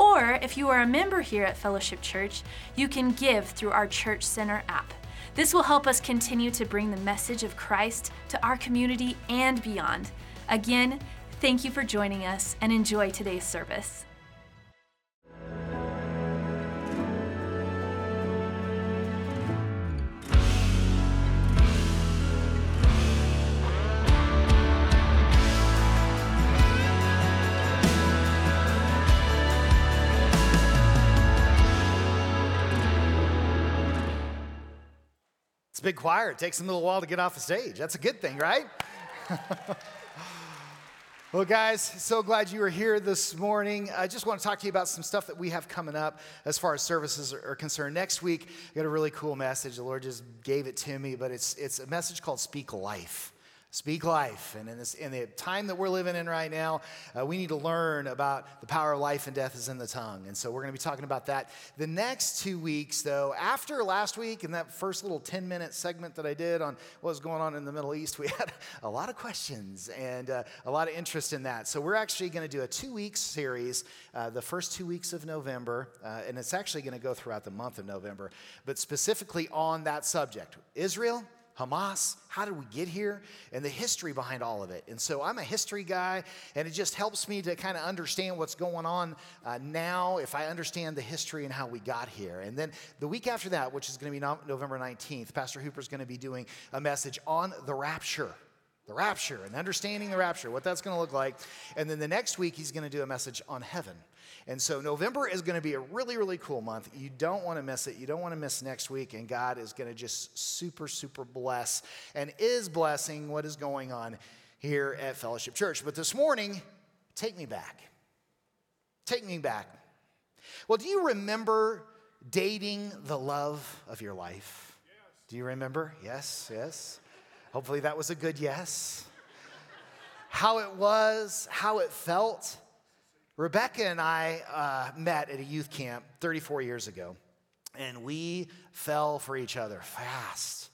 or if you are a member here at Fellowship Church, you can give through our Church Center app. This will help us continue to bring the message of Christ to our community and beyond. Again, thank you for joining us and enjoy today's service. It's a big choir. It takes them a little while to get off the stage. That's a good thing, right? well, guys, so glad you were here this morning. I just want to talk to you about some stuff that we have coming up as far as services are concerned. Next week, I got a really cool message. The Lord just gave it to me, but it's, it's a message called Speak Life. Speak life. And in, this, in the time that we're living in right now, uh, we need to learn about the power of life and death is in the tongue. And so we're going to be talking about that. The next two weeks, though, after last week and that first little 10 minute segment that I did on what was going on in the Middle East, we had a lot of questions and uh, a lot of interest in that. So we're actually going to do a two week series, uh, the first two weeks of November, uh, and it's actually going to go throughout the month of November, but specifically on that subject Israel Hamas, how did we get here, and the history behind all of it. And so I'm a history guy, and it just helps me to kind of understand what's going on uh, now if I understand the history and how we got here. And then the week after that, which is going to be no- November 19th, Pastor Hooper is going to be doing a message on the rapture the rapture and understanding the rapture, what that's going to look like. And then the next week, he's going to do a message on heaven. And so November is going to be a really, really cool month. You don't want to miss it. You don't want to miss next week. And God is going to just super, super bless and is blessing what is going on here at Fellowship Church. But this morning, take me back. Take me back. Well, do you remember dating the love of your life? Yes. Do you remember? Yes, yes. Hopefully that was a good yes. How it was, how it felt. Rebecca and I uh, met at a youth camp 34 years ago, and we fell for each other fast.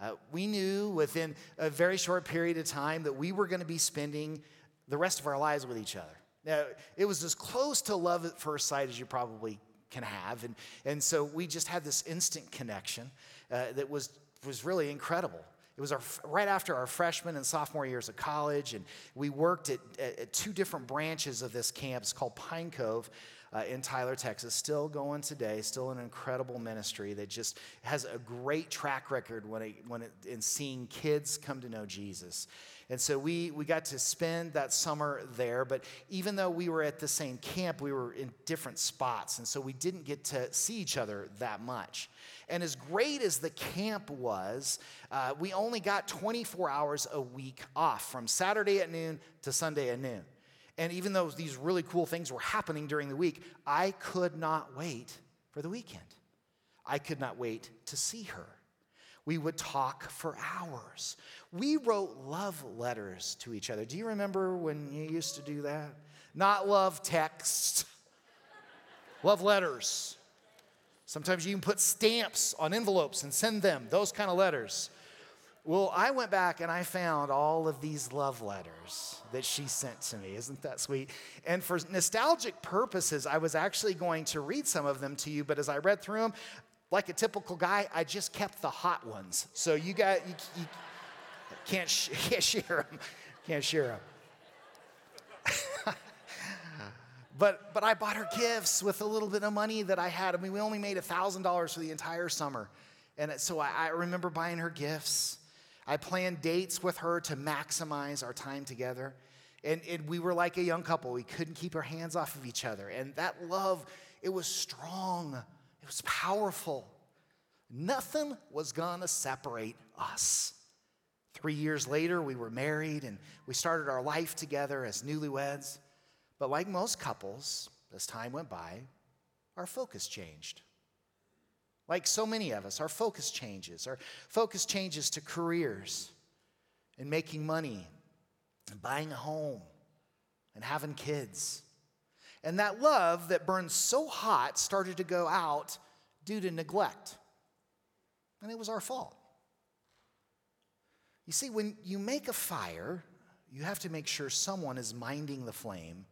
Uh, we knew within a very short period of time that we were going to be spending the rest of our lives with each other. Now, it was as close to love at first sight as you probably can have. And, and so we just had this instant connection uh, that was, was really incredible. It was our, right after our freshman and sophomore years of college, and we worked at, at two different branches of this camp. It's called Pine Cove uh, in Tyler, Texas. Still going today, still an incredible ministry that just has a great track record when it, when it, in seeing kids come to know Jesus. And so we, we got to spend that summer there, but even though we were at the same camp, we were in different spots. And so we didn't get to see each other that much. And as great as the camp was, uh, we only got 24 hours a week off from Saturday at noon to Sunday at noon. And even though these really cool things were happening during the week, I could not wait for the weekend. I could not wait to see her. We would talk for hours. We wrote love letters to each other. Do you remember when you used to do that? Not love texts, love letters. Sometimes you even put stamps on envelopes and send them, those kind of letters. Well, I went back and I found all of these love letters that she sent to me. Isn't that sweet? And for nostalgic purposes, I was actually going to read some of them to you, but as I read through them, like a typical guy, I just kept the hot ones. So you got you, you can't, sh- can't share them. Can't share them. But, but I bought her gifts with a little bit of money that I had. I mean, we only made $1,000 for the entire summer. And so I, I remember buying her gifts. I planned dates with her to maximize our time together. And, and we were like a young couple. We couldn't keep our hands off of each other. And that love, it was strong, it was powerful. Nothing was gonna separate us. Three years later, we were married and we started our life together as newlyweds. But like most couples, as time went by, our focus changed. Like so many of us, our focus changes. Our focus changes to careers and making money and buying a home and having kids. And that love that burned so hot started to go out due to neglect. And it was our fault. You see, when you make a fire, you have to make sure someone is minding the flame,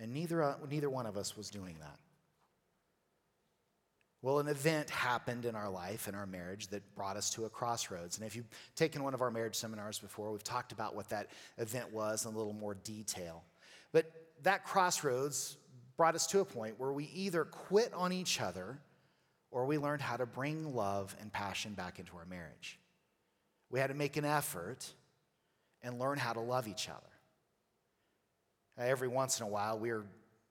and neither, uh, neither one of us was doing that. Well, an event happened in our life, in our marriage, that brought us to a crossroads. And if you've taken one of our marriage seminars before, we've talked about what that event was in a little more detail. But that crossroads brought us to a point where we either quit on each other or we learned how to bring love and passion back into our marriage. We had to make an effort and learn how to love each other. Uh, every once in a while, we're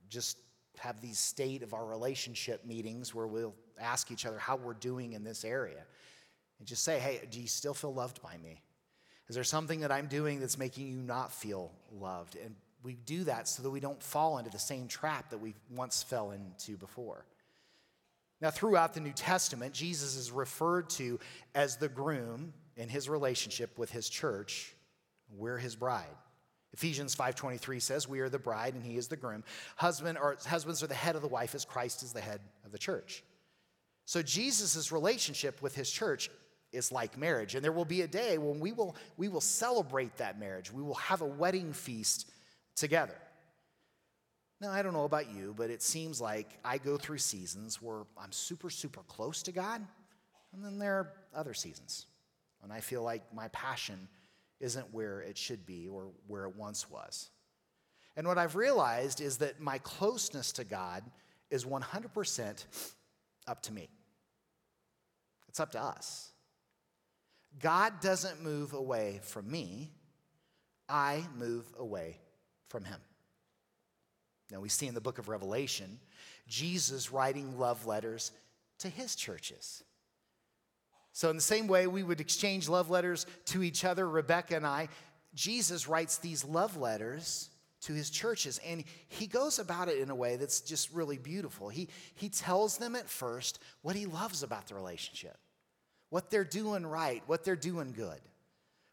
just have these state of our relationship meetings where we'll ask each other how we're doing in this area and just say, hey, do you still feel loved by me? Is there something that I'm doing that's making you not feel loved? And we do that so that we don't fall into the same trap that we once fell into before. Now, throughout the New Testament, Jesus is referred to as the groom in his relationship with his church. We're his bride. Ephesians 5:23 says, "We are the bride and he is the groom. Husband or husbands are the head of the wife as Christ is the head of the church." So Jesus' relationship with his church is like marriage, and there will be a day when we will we will celebrate that marriage. We will have a wedding feast together. Now, I don't know about you, but it seems like I go through seasons where I'm super super close to God, and then there are other seasons when I feel like my passion isn't where it should be or where it once was. And what I've realized is that my closeness to God is 100% up to me. It's up to us. God doesn't move away from me, I move away from him. Now, we see in the book of Revelation Jesus writing love letters to his churches. So, in the same way we would exchange love letters to each other, Rebecca and I, Jesus writes these love letters to his churches. And he goes about it in a way that's just really beautiful. He, he tells them at first what he loves about the relationship, what they're doing right, what they're doing good.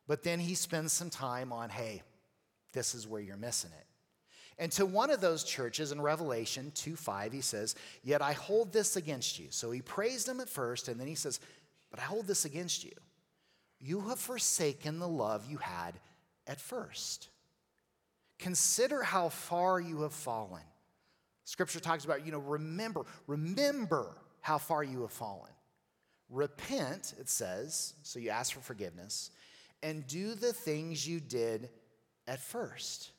But then he spends some time on, hey, this is where you're missing it. And to one of those churches in Revelation 2 5, he says, Yet I hold this against you. So he praised them at first, and then he says, but I hold this against you. You have forsaken the love you had at first. Consider how far you have fallen. Scripture talks about, you know, remember, remember how far you have fallen. Repent, it says, so you ask for forgiveness, and do the things you did at first.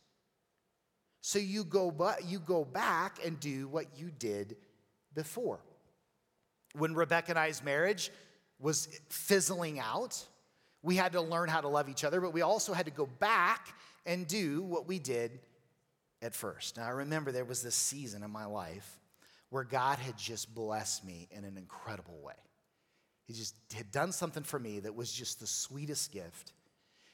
So you go, but you go back and do what you did before. When Rebecca and I's marriage was fizzling out. We had to learn how to love each other, but we also had to go back and do what we did at first. Now, I remember there was this season in my life where God had just blessed me in an incredible way. He just had done something for me that was just the sweetest gift.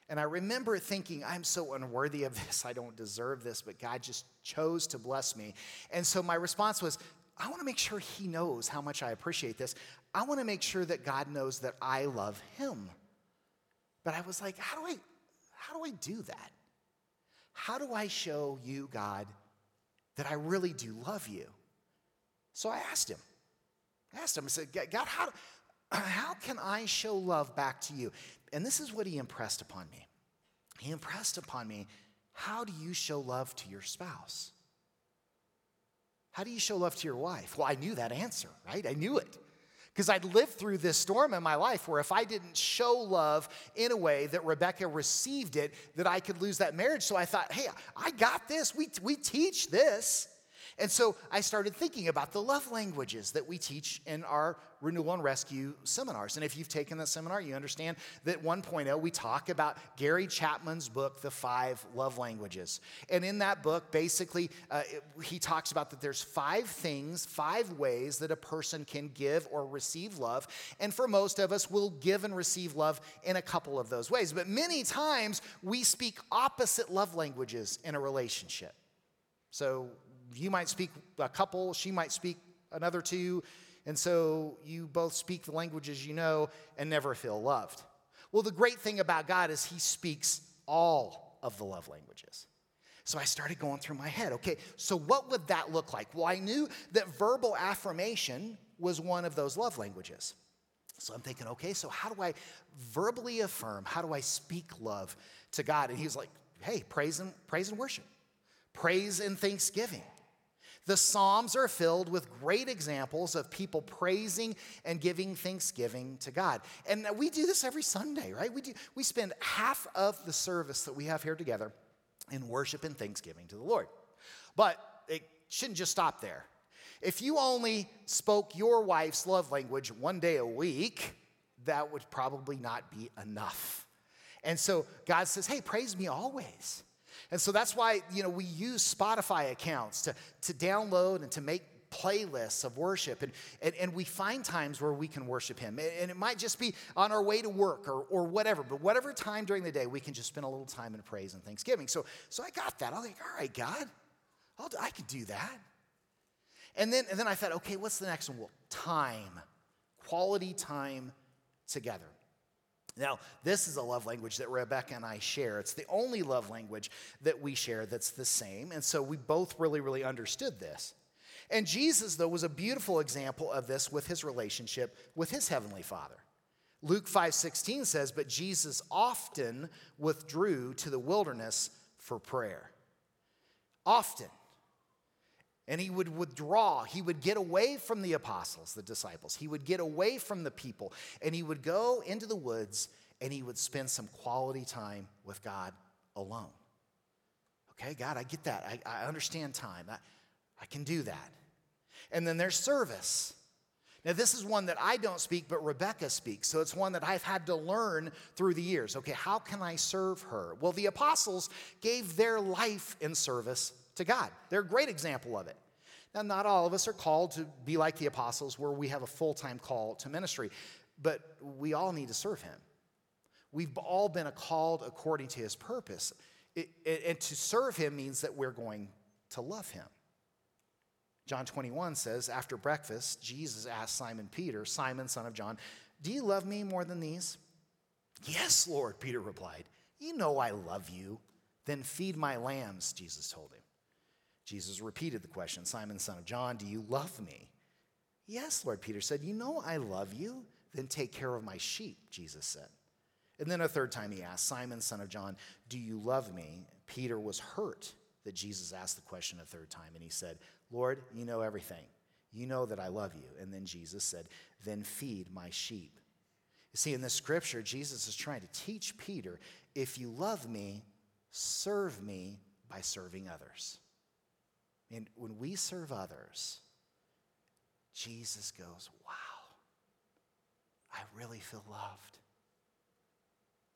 And I remember thinking, I'm so unworthy of this. I don't deserve this, but God just chose to bless me. And so my response was, I want to make sure He knows how much I appreciate this. I want to make sure that God knows that I love him. But I was like, how do I how do I do that? How do I show you, God, that I really do love you? So I asked him. I asked him, I said, God, how, how can I show love back to you? And this is what he impressed upon me. He impressed upon me, how do you show love to your spouse? How do you show love to your wife? Well, I knew that answer, right? I knew it. Because I'd lived through this storm in my life where if I didn't show love in a way that Rebecca received it, that I could lose that marriage. So I thought, hey, I got this. We, we teach this. And so I started thinking about the love languages that we teach in our renewal and rescue seminars. And if you've taken that seminar, you understand that 1.0, we talk about Gary Chapman's book, The Five Love Languages. And in that book, basically, uh, it, he talks about that there's five things, five ways that a person can give or receive love. And for most of us, we'll give and receive love in a couple of those ways. But many times, we speak opposite love languages in a relationship. So you might speak a couple, she might speak another two, and so you both speak the languages you know and never feel loved. Well, the great thing about God is He speaks all of the love languages. So I started going through my head, okay, so what would that look like? Well, I knew that verbal affirmation was one of those love languages. So I'm thinking, okay, so how do I verbally affirm? How do I speak love to God? And he's like, hey, praise and praise and worship. Praise and thanksgiving. The Psalms are filled with great examples of people praising and giving thanksgiving to God. And we do this every Sunday, right? We, do, we spend half of the service that we have here together in worship and thanksgiving to the Lord. But it shouldn't just stop there. If you only spoke your wife's love language one day a week, that would probably not be enough. And so God says, hey, praise me always. And so that's why, you know, we use Spotify accounts to, to download and to make playlists of worship. And, and, and we find times where we can worship Him. And it might just be on our way to work or, or whatever, but whatever time during the day, we can just spend a little time in praise and thanksgiving. So, so I got that. I was like, all right, God, I'll, I can do that. And then, and then I thought, okay, what's the next one? Well, time, quality time together. Now, this is a love language that Rebecca and I share. It's the only love language that we share that's the same. And so we both really, really understood this. And Jesus, though, was a beautiful example of this with his relationship with his heavenly Father. Luke 5:16 says, "But Jesus often withdrew to the wilderness for prayer." Often. And he would withdraw. He would get away from the apostles, the disciples. He would get away from the people. And he would go into the woods and he would spend some quality time with God alone. Okay, God, I get that. I, I understand time. I, I can do that. And then there's service. Now, this is one that I don't speak, but Rebecca speaks. So it's one that I've had to learn through the years. Okay, how can I serve her? Well, the apostles gave their life in service to God. They're a great example of it. Now, not all of us are called to be like the apostles, where we have a full time call to ministry, but we all need to serve Him. We've all been called according to His purpose. It, it, and to serve Him means that we're going to love Him. John 21 says, After breakfast, Jesus asked Simon Peter, Simon, son of John, Do you love me more than these? Yes, Lord, Peter replied. You know I love you. Then feed my lambs, Jesus told him. Jesus repeated the question Simon, son of John, do you love me? Yes, Lord Peter said, You know I love you. Then take care of my sheep, Jesus said. And then a third time he asked, Simon, son of John, do you love me? Peter was hurt that Jesus asked the question a third time. And he said, Lord, you know everything. You know that I love you. And then Jesus said, Then feed my sheep. You see, in this scripture, Jesus is trying to teach Peter if you love me, serve me by serving others. And when we serve others, Jesus goes, Wow, I really feel loved.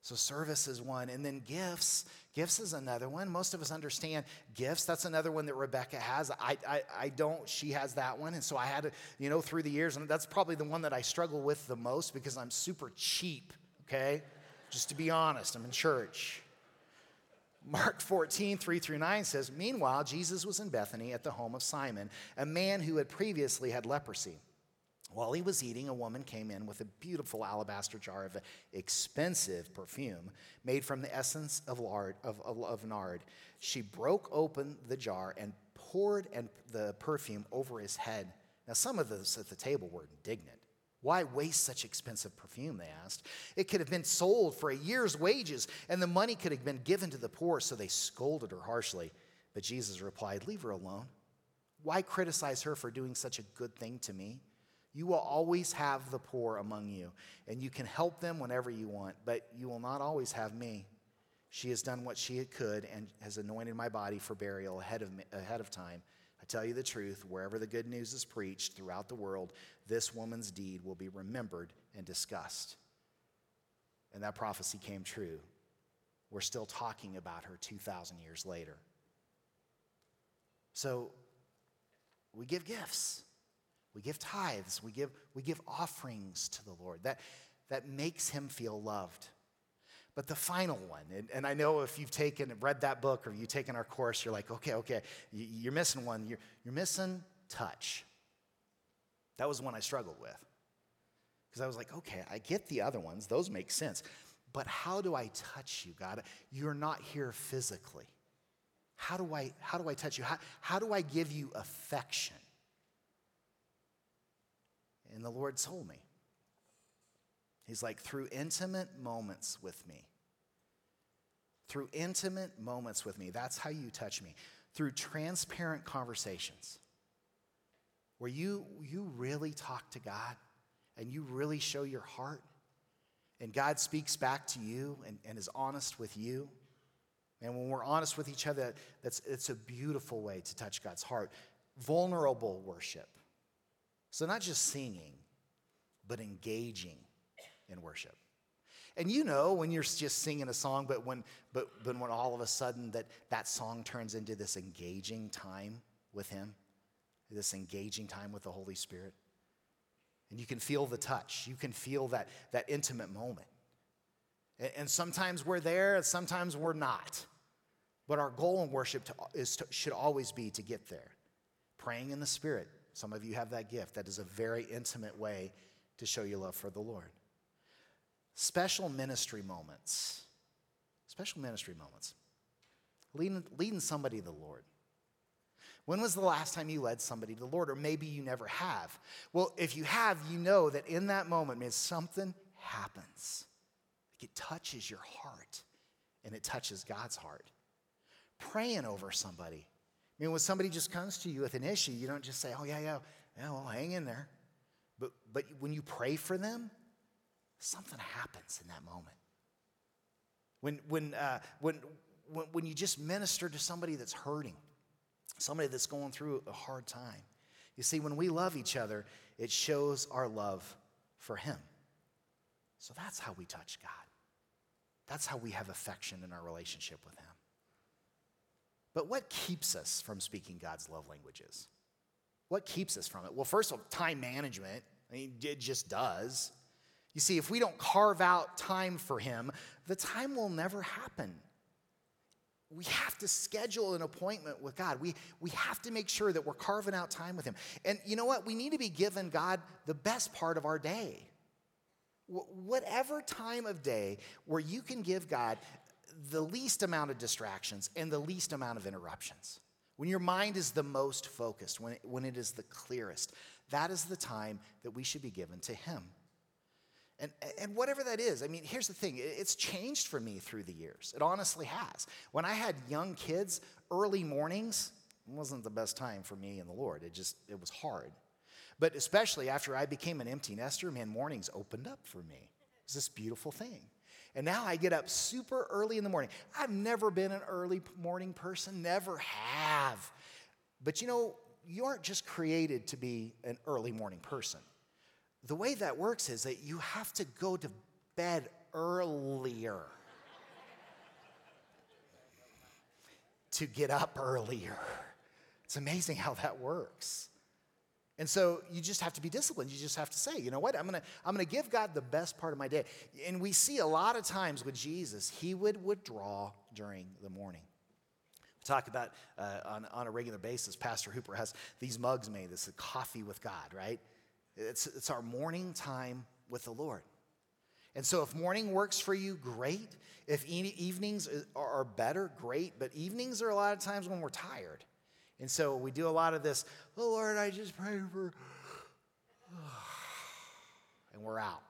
So, service is one. And then gifts. Gifts is another one. Most of us understand gifts. That's another one that Rebecca has. I, I, I don't. She has that one. And so I had to, you know, through the years, and that's probably the one that I struggle with the most because I'm super cheap, okay? Just to be honest, I'm in church. Mark 14, 3 through 9 says, Meanwhile, Jesus was in Bethany at the home of Simon, a man who had previously had leprosy. While he was eating, a woman came in with a beautiful alabaster jar of expensive perfume made from the essence of, lard, of, of, of nard. She broke open the jar and poured and the perfume over his head. Now, some of those at the table were indignant. Why waste such expensive perfume? They asked. It could have been sold for a year's wages, and the money could have been given to the poor, so they scolded her harshly. But Jesus replied, Leave her alone. Why criticize her for doing such a good thing to me? You will always have the poor among you, and you can help them whenever you want, but you will not always have me. She has done what she could and has anointed my body for burial ahead of, me, ahead of time. Tell you the truth, wherever the good news is preached throughout the world, this woman's deed will be remembered and discussed. And that prophecy came true. We're still talking about her 2,000 years later. So we give gifts, we give tithes, we give, we give offerings to the Lord. That, that makes him feel loved. But the final one, and, and, I know if you've taken, read that book or you've taken our course, you're like, okay, okay, you're missing one. You're, you're missing touch. That was the one I struggled with. Because I was like, okay, I get the other ones, those make sense. But how do I touch you, God? You're not here physically. How do I, how do I touch you? How, how do I give you affection? And the Lord told me. He's like, through intimate moments with me. Through intimate moments with me. That's how you touch me. Through transparent conversations where you, you really talk to God and you really show your heart and God speaks back to you and, and is honest with you. And when we're honest with each other, that's, it's a beautiful way to touch God's heart. Vulnerable worship. So, not just singing, but engaging in worship. And you know when you're just singing a song, but when, but, but when all of a sudden that, that song turns into this engaging time with Him, this engaging time with the Holy Spirit. And you can feel the touch, you can feel that, that intimate moment. And, and sometimes we're there, and sometimes we're not. But our goal in worship to, is to, should always be to get there. Praying in the Spirit. Some of you have that gift. That is a very intimate way to show your love for the Lord. Special ministry moments. Special ministry moments. Leading, leading somebody to the Lord. When was the last time you led somebody to the Lord? Or maybe you never have. Well, if you have, you know that in that moment, man, something happens. Like it touches your heart and it touches God's heart. Praying over somebody. I mean, when somebody just comes to you with an issue, you don't just say, oh, yeah, yeah, yeah, well, hang in there. But, but when you pray for them, something happens in that moment. When, when, uh, when, when, when you just minister to somebody that's hurting, somebody that's going through a hard time. You see, when we love each other, it shows our love for Him. So that's how we touch God. That's how we have affection in our relationship with Him. But what keeps us from speaking God's love languages? What keeps us from it? Well, first of all, time management. I mean, it just does. You see, if we don't carve out time for Him, the time will never happen we have to schedule an appointment with God. We, we have to make sure that we're carving out time with Him. And you know what? We need to be giving God the best part of our day. whatever time of day where you can give God the least amount of distractions and the least amount of interruptions. When your mind is the most focused, when it, when it is the clearest, that is the time that we should be given to Him. And, and whatever that is, I mean, here's the thing it's changed for me through the years. It honestly has. When I had young kids, early mornings wasn't the best time for me and the Lord. It just, it was hard. But especially after I became an empty nester, man, mornings opened up for me. It's this beautiful thing. And now I get up super early in the morning. I've never been an early morning person, never have. But you know, you aren't just created to be an early morning person the way that works is that you have to go to bed earlier to get up earlier. It's amazing how that works. And so you just have to be disciplined. You just have to say, you know what? I'm going to I'm going to give God the best part of my day. And we see a lot of times with Jesus, he would withdraw during the morning. We talk about uh, on, on a regular basis, Pastor Hooper has these mugs made. This is coffee with God, right? It's, it's our morning time with the Lord. And so, if morning works for you, great. If evenings are better, great. But evenings are a lot of times when we're tired. And so, we do a lot of this, oh Lord, I just pray for, and we're out.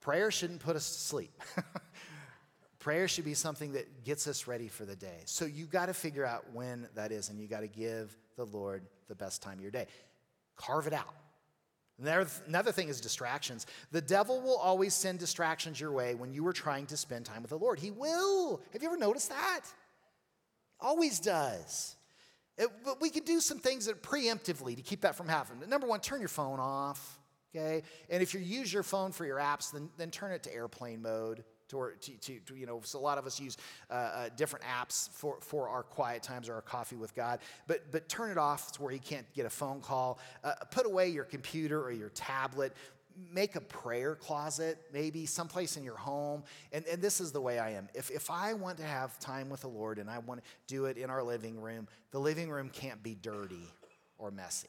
Prayer shouldn't put us to sleep. Prayer should be something that gets us ready for the day. So, you've got to figure out when that is, and you got to give the Lord the best time of your day. Carve it out. Another thing is distractions. The devil will always send distractions your way when you are trying to spend time with the Lord. He will. Have you ever noticed that? Always does. It, but we can do some things that preemptively to keep that from happening. Number one, turn your phone off, okay? And if you use your phone for your apps, then, then turn it to airplane mode to, to, to, you know, so a lot of us use uh, uh, different apps for, for our quiet times or our coffee with God, but, but turn it off to where you can't get a phone call. Uh, put away your computer or your tablet. Make a prayer closet, maybe someplace in your home. And, and this is the way I am. If, if I want to have time with the Lord and I want to do it in our living room, the living room can't be dirty or messy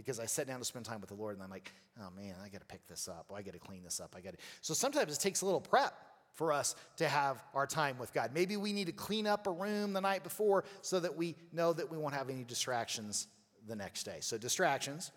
because I sat down to spend time with the Lord and I'm like, oh man, I got to pick this up. Oh, I got to clean this up. I got to. So sometimes it takes a little prep for us to have our time with God. Maybe we need to clean up a room the night before so that we know that we won't have any distractions the next day. So, distractions.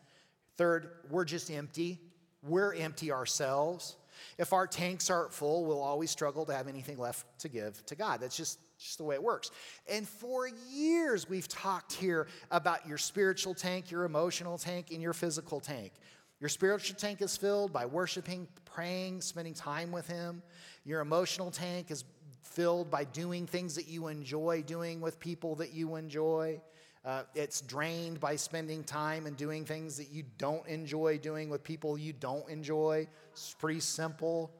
Third, we're just empty. We're empty ourselves. If our tanks aren't full, we'll always struggle to have anything left to give to God. That's just, just the way it works. And for years, we've talked here about your spiritual tank, your emotional tank, and your physical tank. Your spiritual tank is filled by worshiping, praying, spending time with Him. Your emotional tank is filled by doing things that you enjoy doing with people that you enjoy. Uh, it's drained by spending time and doing things that you don't enjoy doing with people you don't enjoy. It's pretty simple.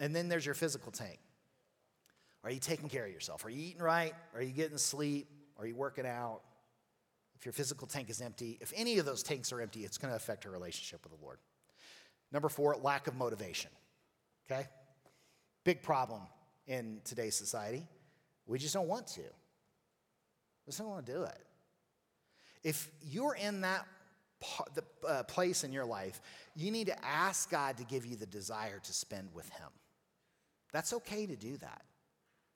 And then there's your physical tank. Are you taking care of yourself? Are you eating right? Are you getting sleep? Are you working out? If your physical tank is empty, if any of those tanks are empty, it's going to affect your relationship with the Lord. Number four, lack of motivation. Okay? Big problem in today's society. We just don't want to. We just don't want to do it. If you're in that the, uh, place in your life, you need to ask God to give you the desire to spend with Him. That's okay to do that.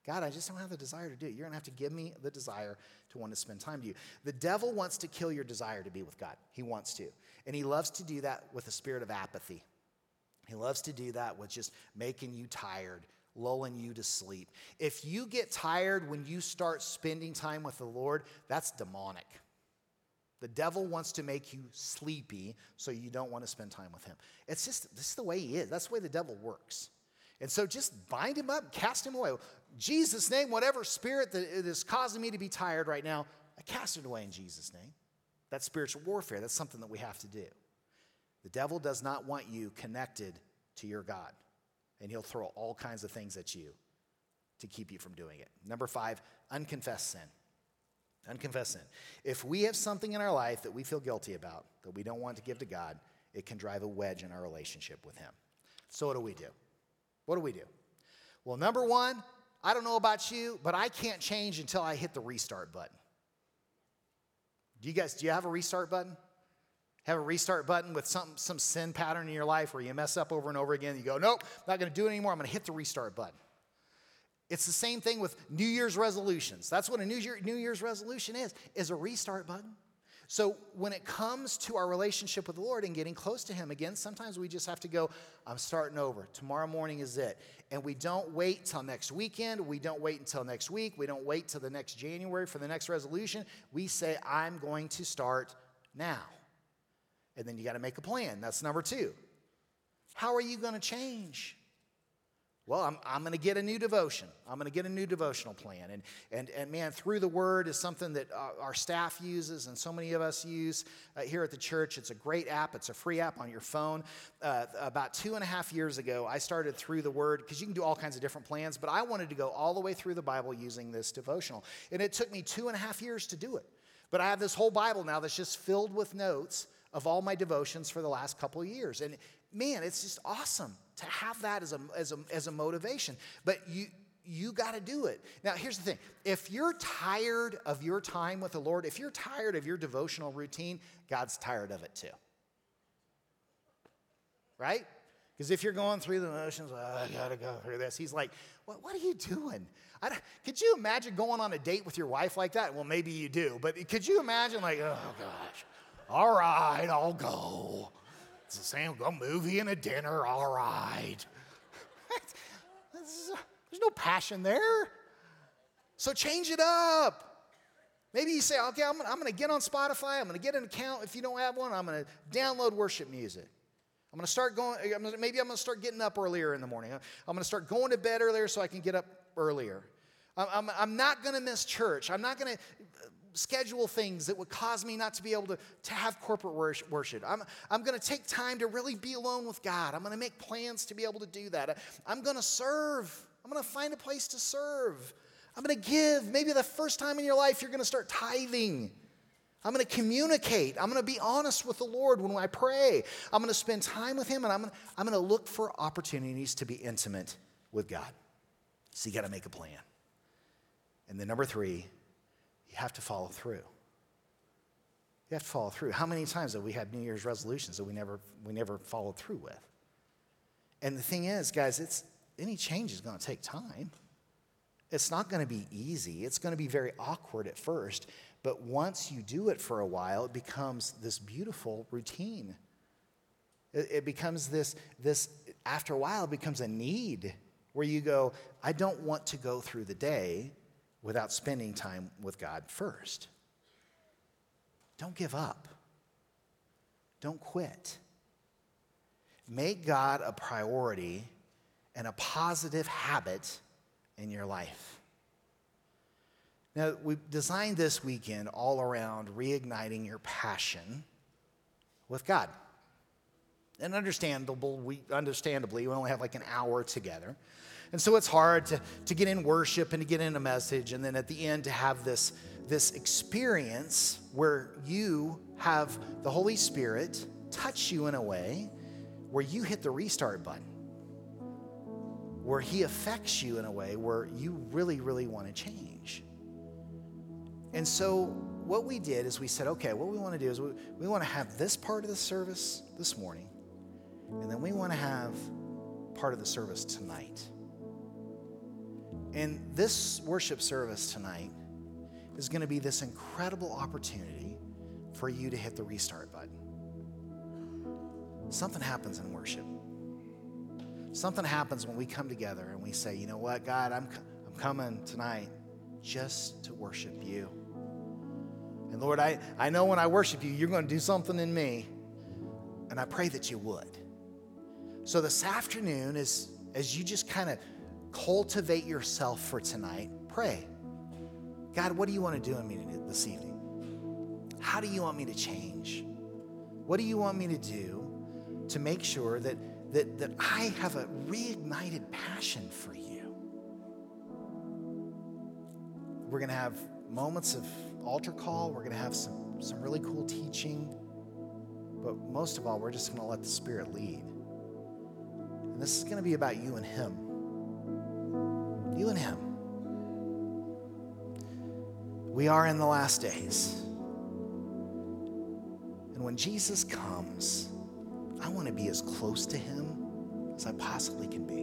God, I just don't have the desire to do it. You're going to have to give me the desire to want to spend time with you. The devil wants to kill your desire to be with God. He wants to. And he loves to do that with a spirit of apathy. He loves to do that with just making you tired, lulling you to sleep. If you get tired when you start spending time with the Lord, that's demonic. The devil wants to make you sleepy so you don't want to spend time with him. It's just, this is the way he is. That's the way the devil works. And so just bind him up, cast him away. Jesus' name, whatever spirit that is causing me to be tired right now, I cast it away in Jesus' name. That's spiritual warfare. That's something that we have to do. The devil does not want you connected to your God, and he'll throw all kinds of things at you to keep you from doing it. Number five, unconfessed sin. Unconfessed sin. If we have something in our life that we feel guilty about, that we don't want to give to God, it can drive a wedge in our relationship with Him. So, what do we do? What do we do? Well, number one, I don't know about you, but I can't change until I hit the restart button. Do you guys, do you have a restart button? Have a restart button with some, some sin pattern in your life where you mess up over and over again. You go, nope, not going to do it anymore. I'm going to hit the restart button. It's the same thing with New Year's resolutions. That's what a New, Year, New Year's resolution is, is a restart button. So when it comes to our relationship with the Lord and getting close to Him again, sometimes we just have to go, I'm starting over. Tomorrow morning is it. And we don't wait till next weekend. We don't wait until next week. We don't wait till the next January for the next resolution. We say, I'm going to start now. And then you got to make a plan. That's number two. How are you going to change? Well, I'm, I'm going to get a new devotion. I'm going to get a new devotional plan. And, and, and man, through the word is something that our staff uses and so many of us use uh, here at the church. It's a great app, it's a free app on your phone. Uh, about two and a half years ago, I started through the word because you can do all kinds of different plans, but I wanted to go all the way through the Bible using this devotional. And it took me two and a half years to do it. But I have this whole Bible now that's just filled with notes of all my devotions for the last couple of years. And man, it's just awesome to have that as a, as a, as a motivation. But you, you got to do it. Now, here's the thing if you're tired of your time with the Lord, if you're tired of your devotional routine, God's tired of it too. Right? Because if you're going through the motions, oh, I got to go through this, He's like, what, what are you doing? could you imagine going on a date with your wife like that? Well, maybe you do, but could you imagine, like, oh gosh, all right, I'll go. It's the same, a movie and a dinner, all right. There's no passion there. So change it up. Maybe you say, okay, I'm, I'm going to get on Spotify. I'm going to get an account. If you don't have one, I'm going to download worship music. I'm going to start going, I'm gonna, maybe I'm going to start getting up earlier in the morning. I'm going to start going to bed earlier so I can get up earlier. I'm, I'm, I'm not going to miss church. I'm not going to schedule things that would cause me not to be able to, to have corporate worship. I'm, I'm going to take time to really be alone with God. I'm going to make plans to be able to do that. I'm going to serve. I'm going to find a place to serve. I'm going to give. Maybe the first time in your life you're going to start tithing. I'm going to communicate. I'm going to be honest with the Lord when I pray. I'm going to spend time with Him and I'm going to, I'm going to look for opportunities to be intimate with God. So you got to make a plan. And then number three, you have to follow through. You have to follow through. How many times have we had New Year's resolutions that we never, we never followed through with? And the thing is, guys, it's, any change is going to take time. It's not going to be easy. It's going to be very awkward at first. But once you do it for a while, it becomes this beautiful routine. It, it becomes this, this, after a while, it becomes a need where you go, I don't want to go through the day without spending time with God first. Don't give up. Don't quit. Make God a priority and a positive habit in your life. Now, we designed this weekend all around reigniting your passion with God. And understandable, we, understandably, we only have like an hour together. And so it's hard to, to get in worship and to get in a message, and then at the end to have this, this experience where you have the Holy Spirit touch you in a way where you hit the restart button, where He affects you in a way where you really, really want to change. And so what we did is we said, okay, what we want to do is we, we want to have this part of the service this morning, and then we want to have part of the service tonight. And this worship service tonight is going to be this incredible opportunity for you to hit the restart button. Something happens in worship. Something happens when we come together and we say, you know what, God, I'm, I'm coming tonight just to worship you. And Lord, I, I know when I worship you, you're going to do something in me. And I pray that you would. So this afternoon, as, as you just kind of cultivate yourself for tonight, pray. God, what do you want to do in me this evening? How do you want me to change? What do you want me to do to make sure that, that, that I have a reignited passion for you? We're going to have moments of altar call. We're going to have some, some really cool teaching. But most of all, we're just going to let the Spirit lead. And this is going to be about you and Him. You and Him. We are in the last days. And when Jesus comes, I want to be as close to Him as I possibly can be.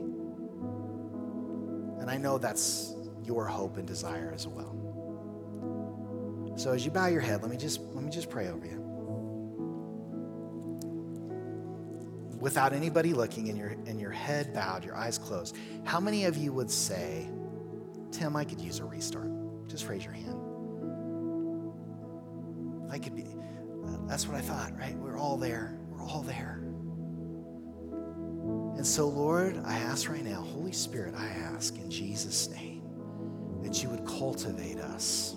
And I know that's your hope and desire as well. So as you bow your head, let me just let me just pray over you. Without anybody looking and your and your head bowed, your eyes closed, how many of you would say, Tim, I could use a restart? Just raise your hand. I could be that's what I thought, right? We're all there. We're all there. And so, Lord, I ask right now, Holy Spirit, I ask in Jesus' name that you would cultivate us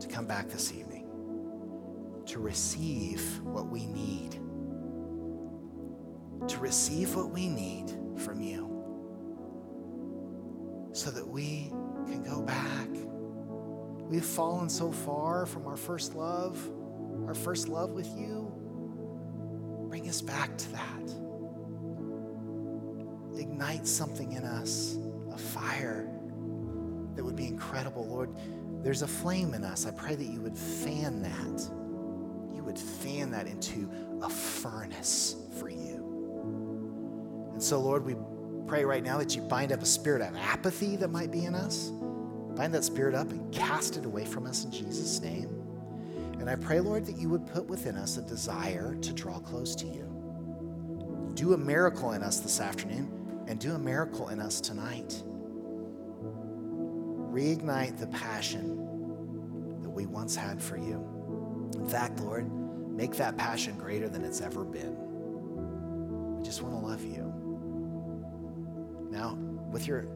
to come back this evening, to receive what we need, to receive what we need from you, so that we can go back. We've fallen so far from our first love, our first love with you. Bring us back to that. Ignite something in us, a fire that would be incredible, Lord. There's a flame in us. I pray that you would fan that. You would fan that into a furnace for you. And so, Lord, we pray right now that you bind up a spirit of apathy that might be in us. Bind that spirit up and cast it away from us in Jesus' name. And I pray, Lord, that you would put within us a desire to draw close to you. Do a miracle in us this afternoon and do a miracle in us tonight reignite the passion that we once had for you. In fact, Lord, make that passion greater than it's ever been. We just want to love you. Now, with your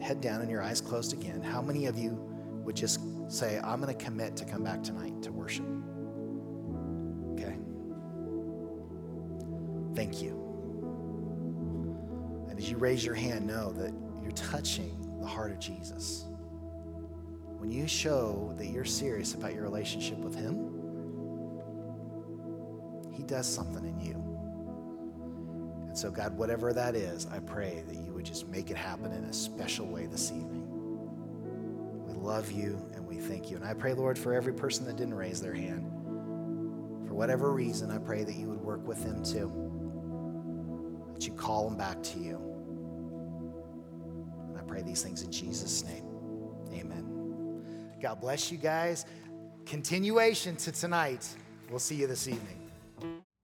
head down and your eyes closed again, how many of you would just say, I'm going to commit to come back tonight to worship? Okay. Thank you. And as you raise your hand, know that you're touching the heart of Jesus when you show that you're serious about your relationship with Him, He does something in you. And so, God, whatever that is, I pray that you would just make it happen in a special way this evening. We love you and we thank you. And I pray, Lord, for every person that didn't raise their hand, for whatever reason, I pray that you would work with them too. That you call them back to you. And I pray these things in Jesus' name. Amen. God bless you guys. Continuation to tonight. We'll see you this evening.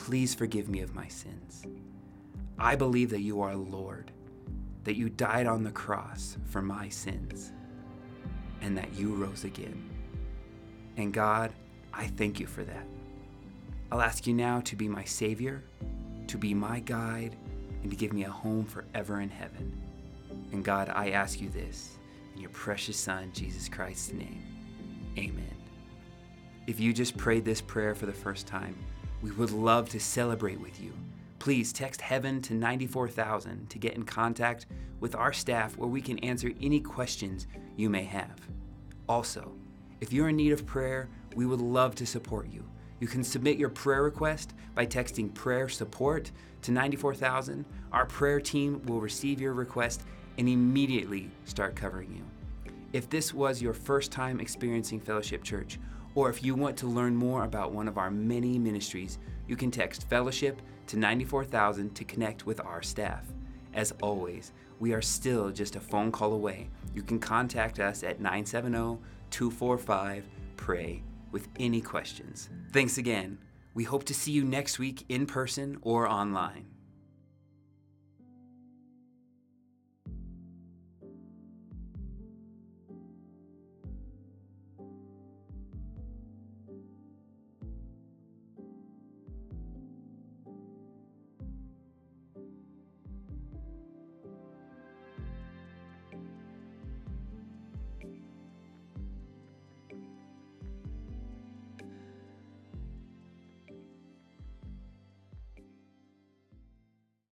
Please forgive me of my sins. I believe that you are Lord, that you died on the cross for my sins, and that you rose again. And God, I thank you for that. I'll ask you now to be my Savior, to be my guide, and to give me a home forever in heaven. And God, I ask you this in your precious Son, Jesus Christ's name. Amen. If you just prayed this prayer for the first time, we would love to celebrate with you. Please text Heaven to 94,000 to get in contact with our staff where we can answer any questions you may have. Also, if you're in need of prayer, we would love to support you. You can submit your prayer request by texting prayer support to 94,000. Our prayer team will receive your request and immediately start covering you. If this was your first time experiencing Fellowship Church, or if you want to learn more about one of our many ministries, you can text Fellowship to 94,000 to connect with our staff. As always, we are still just a phone call away. You can contact us at 970 245 PRAY with any questions. Thanks again. We hope to see you next week in person or online.